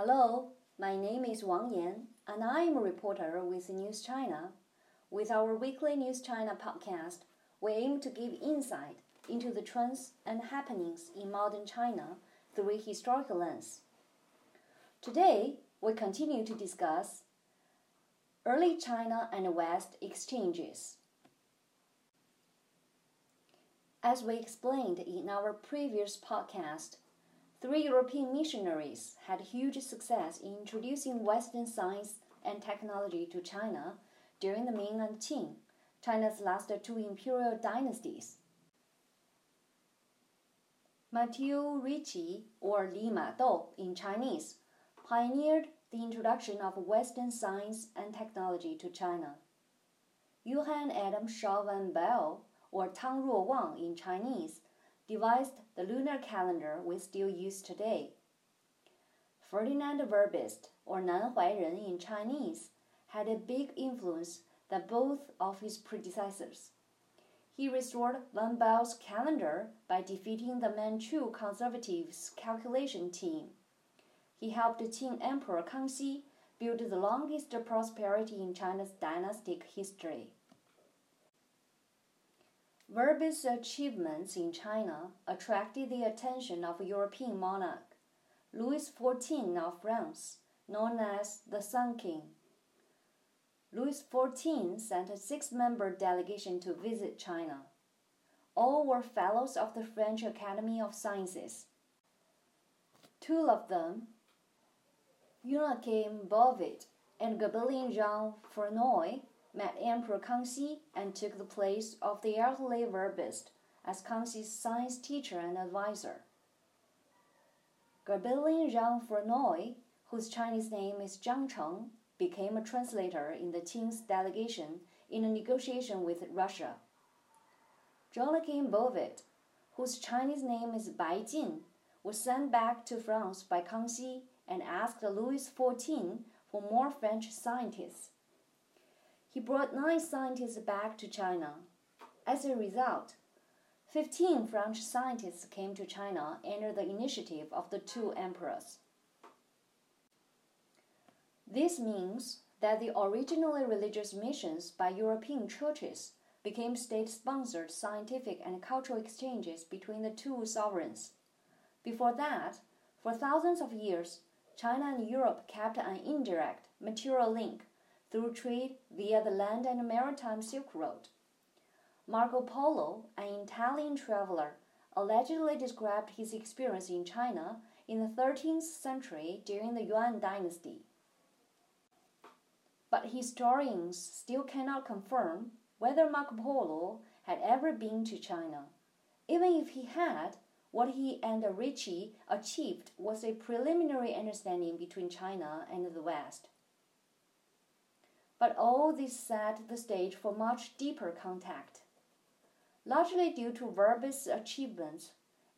Hello, my name is Wang Yan, and I am a reporter with News China. With our weekly News China podcast, we aim to give insight into the trends and happenings in modern China through a historical lens. Today, we continue to discuss early China and West exchanges. As we explained in our previous podcast, three European missionaries had huge success in introducing Western science and technology to China during the Ming and Qing, China's last two imperial dynasties. Matteo Ricci, or Li Madou in Chinese, pioneered the introduction of Western science and technology to China. Johann Adam Schall von Bell, or Tang Ruowang in Chinese, devised the lunar calendar we still use today. Ferdinand Verbiest, or Nan Huairen in Chinese, had a big influence than both of his predecessors. He restored von Bell's calendar by defeating the Manchu conservatives' calculation team. He helped Qing Emperor Kangxi build the longest prosperity in China's dynastic history. Verbiest's achievements in China attracted the attention of European monarch Louis XIV of France, known as the Sun King. Louis XIV sent a six member delegation to visit China. All were fellows of the French Academy of Sciences. Two of them, Joachim Bouvet and Gerbillon Jean François, met Emperor Kangxi and took the place of the elderly Verbiest as Kangxi's science teacher and advisor. Gerbillon Jean François, whose Chinese name is Zhang Cheng, became a translator in the Qing's delegation in a negotiation with Russia. Joachim Bouvet, whose Chinese name is Bai Jin, was sent back to France by Kangxi and asked Louis XIV for more French scientists. He brought nine scientists back to China. As a result, 15 French scientists came to China under the initiative of the two emperors. This means that the originally religious missions by European churches became state sponsored scientific and cultural exchanges between the two sovereigns. Before that, for thousands of years, China and Europe kept an indirect material link through trade via the land and maritime Silk Road. Marco Polo, an Italian traveler, allegedly described his experience in China in the 13th century during the Yuan dynasty. But historians still cannot confirm whether Marco Polo had ever been to China. Even if he had, what he and Ricci achieved was a preliminary understanding between China and the West. But all this set the stage for much deeper contact. Largely due to Verbiest's achievements,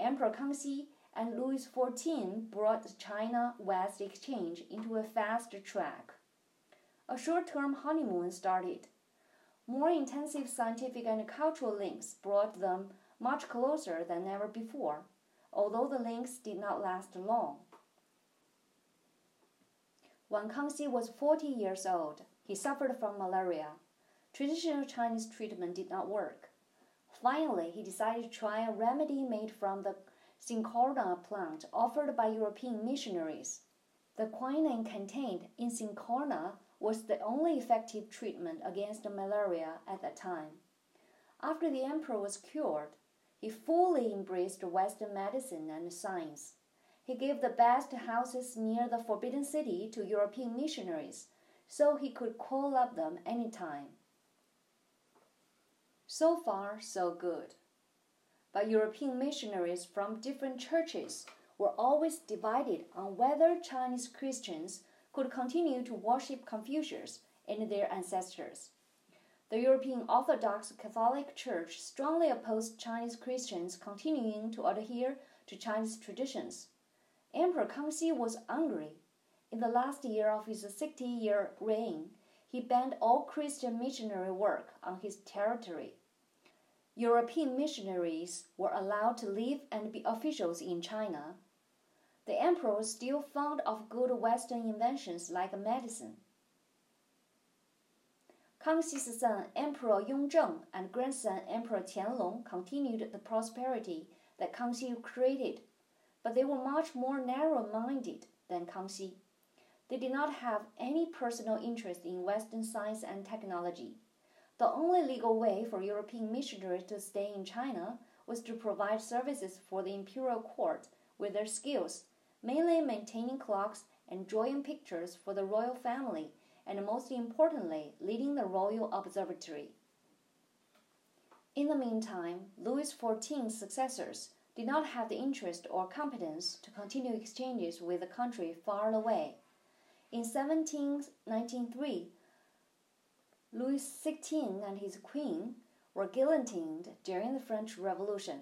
Emperor Kangxi and Louis XIV brought China West exchange into a fast track. A short term honeymoon started. More intensive scientific and cultural links brought them much closer than ever before, although the links did not last long. When Kangxi was 40 years old, he suffered from malaria. Traditional Chinese treatment did not work. Finally, he decided to try a remedy made from the cinchona plant offered by European missionaries. The quinine contained in cinchona was the only effective treatment against malaria at that time. After the emperor was cured, he fully embraced Western medicine and science. He gave the best houses near the Forbidden City to European missionaries so he could call up them anytime. So far, so good. But European missionaries from different churches were always divided on whether Chinese Christians could continue to worship Confucius and their ancestors. The European Orthodox Catholic Church strongly opposed Chinese Christians continuing to adhere to Chinese traditions. Emperor Kangxi was angry in the last year of his 60 year reign, he banned all Christian missionary work on his territory. European missionaries were allowed to live and be officials in China. The emperor was still fond of good Western inventions like medicine. Kangxi's son Emperor Yongzheng and grandson Emperor Qianlong continued the prosperity that Kangxi created, but they were much more narrow-minded than Kangxi. They did not have any personal interest in Western science and technology. The only legal way for European missionaries to stay in China was to provide services for the imperial court with their skills, mainly maintaining clocks and drawing pictures for the royal family and most importantly, leading the Royal Observatory. In the meantime, Louis XIV's successors did not have the interest or competence to continue exchanges with a country far away. In 1793, Louis XVI and his queen were guillotined during the French Revolution.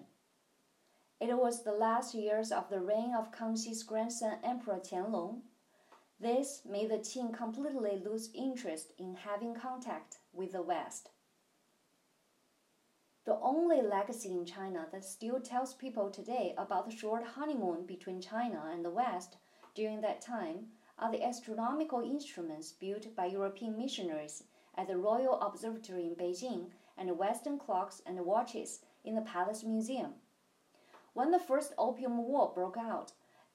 It was the last years of the reign of Kangxi's grandson Emperor Qianlong this made the Qing completely lose interest in having contact with the West. The only legacy in China that still tells people today about the short honeymoon between China and the West during that time are the astronomical instruments built by European missionaries at the Royal Observatory in Beijing and Western clocks and watches in the Palace Museum. When the First Opium War broke out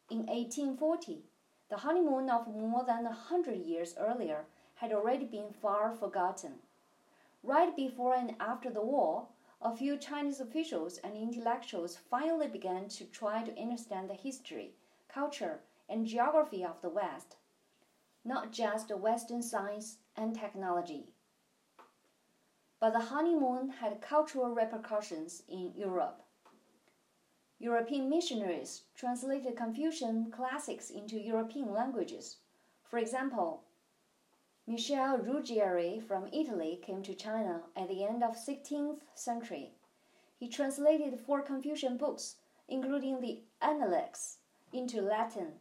in 1840, the honeymoon of more than a hundred years earlier had already been far forgotten. Right before and after the war, a few Chinese officials and intellectuals finally began to try to understand the history, culture, and geography of the West, not just Western science and technology. But the honeymoon had cultural repercussions in Europe. European missionaries translated Confucian classics into European languages. For example, Michel Ruggieri from Italy came to China at the end of 16th century. He translated four Confucian books, including the Analects, into Latin.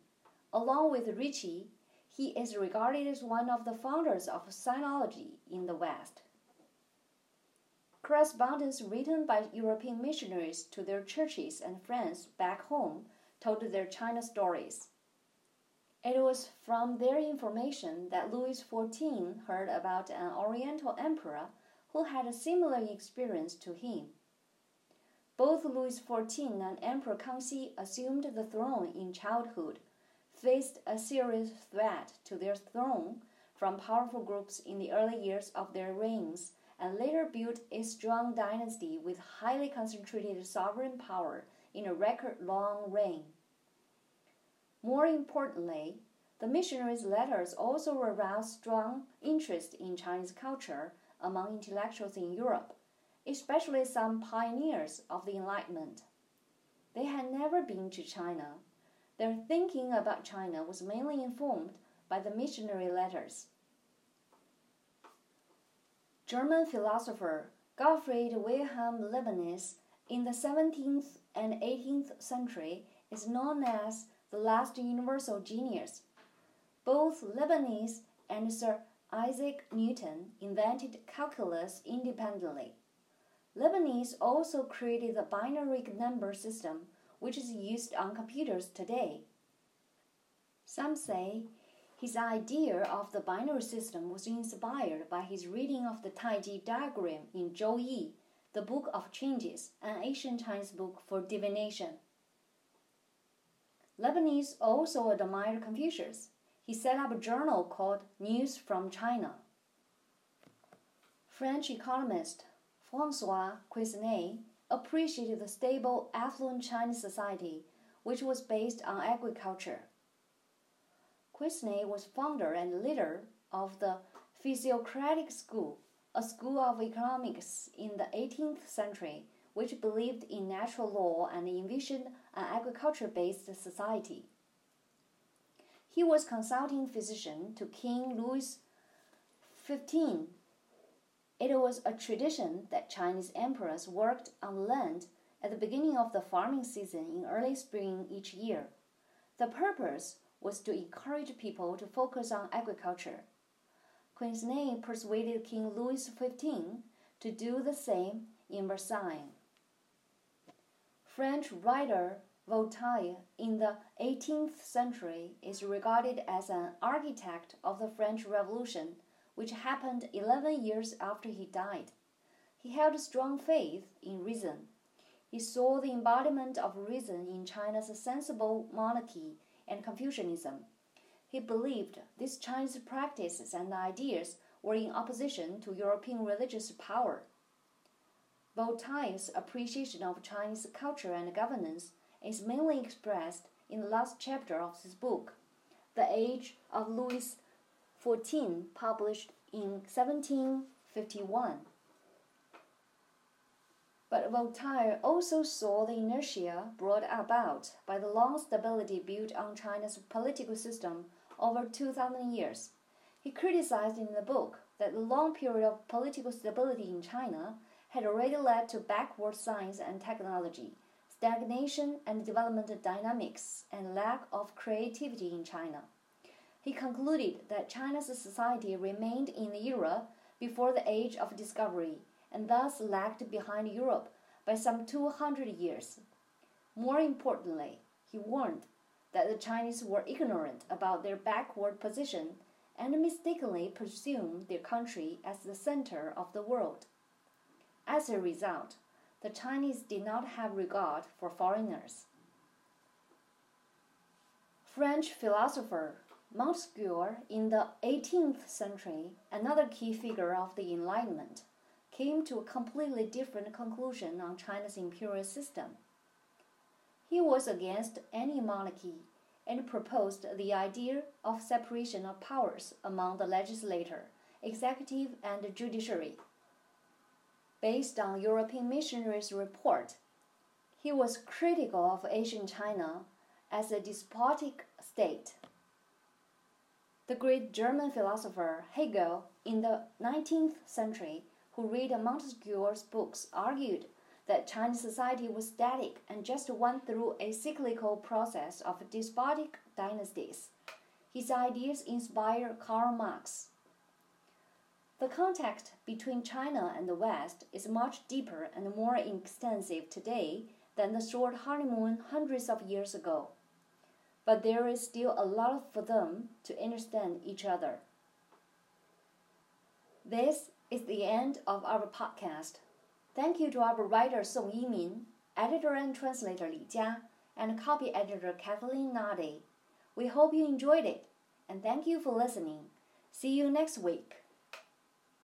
Along with Ricci, he is regarded as one of the founders of sinology in the West. Correspondence written by European missionaries to their churches and friends back home told their China stories. It was from their information that Louis XIV heard about an Oriental emperor who had a similar experience to him. Both Louis XIV and Emperor Kangxi assumed the throne in childhood, faced a serious threat to their throne from powerful groups in the early years of their reigns and later built a strong dynasty with highly concentrated sovereign power in a record long reign. More importantly, the missionaries' letters also aroused strong interest in Chinese culture among intellectuals in Europe, especially some pioneers of the Enlightenment. They had never been to China. Their thinking about China was mainly informed by the missionary letters. German philosopher Gottfried Wilhelm Leibniz in the 17th and 18th century is known as the last universal genius. Both Leibniz and Sir Isaac Newton invented calculus independently. Leibniz also created the binary number system, which is used on computers today. Some say his idea of the binary system was inspired by his reading of the Taiji diagram in Zhou Yi, the Book of Changes, an ancient Chinese book for divination. Leibniz also admired Confucius. He set up a journal called News from China. French economist Francois Quesnay appreciated the stable, affluent Chinese society, which was based on agriculture. Quesnay was founder and leader of the Physiocratic School, a school of economics in the 18th century which believed in natural law and envisioned an agriculture based society. He was consulting physician to King Louis XV. It was a tradition that Chinese emperors worked on land at the beginning of the farming season in early spring each year. The purpose was to encourage people to focus on agriculture. Quesnay persuaded King Louis XV to do the same in Versailles. French writer Voltaire in the 18th century is regarded as an architect of the French Revolution, which happened 11 years after he died. He held strong faith in reason. He saw the embodiment of reason in China's sensible monarchy and Confucianism. He believed these Chinese practices and ideas were in opposition to European religious power. Voltaire's appreciation of Chinese culture and governance is mainly expressed in the last chapter of his book, The Age of Louis XIV, published in 1751. But Voltaire also saw the inertia brought about by the long stability built on China's political system over 2,000 years. He criticized in the book that the long period of political stability in China had already led to backward science and technology stagnation and development dynamics, and lack of creativity in China. He concluded that China's society remained in the era before the age of discovery and thus lagged behind Europe by some 200 years. More importantly, he warned that the Chinese were ignorant about their backward position and mistakenly presumed their country as the center of the world. As a result, the Chinese did not have regard for foreigners. French philosopher Montesquieu in the 18th century, another key figure of the Enlightenment, came to a completely different conclusion on China's imperial system. He was against any monarchy and proposed the idea of separation of powers among the legislature, executive, and judiciary based on European missionaries' report. He was critical of Asian China as a despotic state. The great German philosopher Hegel in the 19th century, who read Montesquieu's books, argued that Chinese society was static and just went through a cyclical process of despotic dynasties. His ideas inspired Karl Marx. The contact between China and the West is much deeper and more extensive today than the short honeymoon hundreds of years ago. But there is still a lot for them to understand each other. This is the end of our podcast. Thank you to our writer Song Yimin, editor and translator Li Jia, and copy editor Kathleen Nade. We hope you enjoyed it, and thank you for listening. See you next week.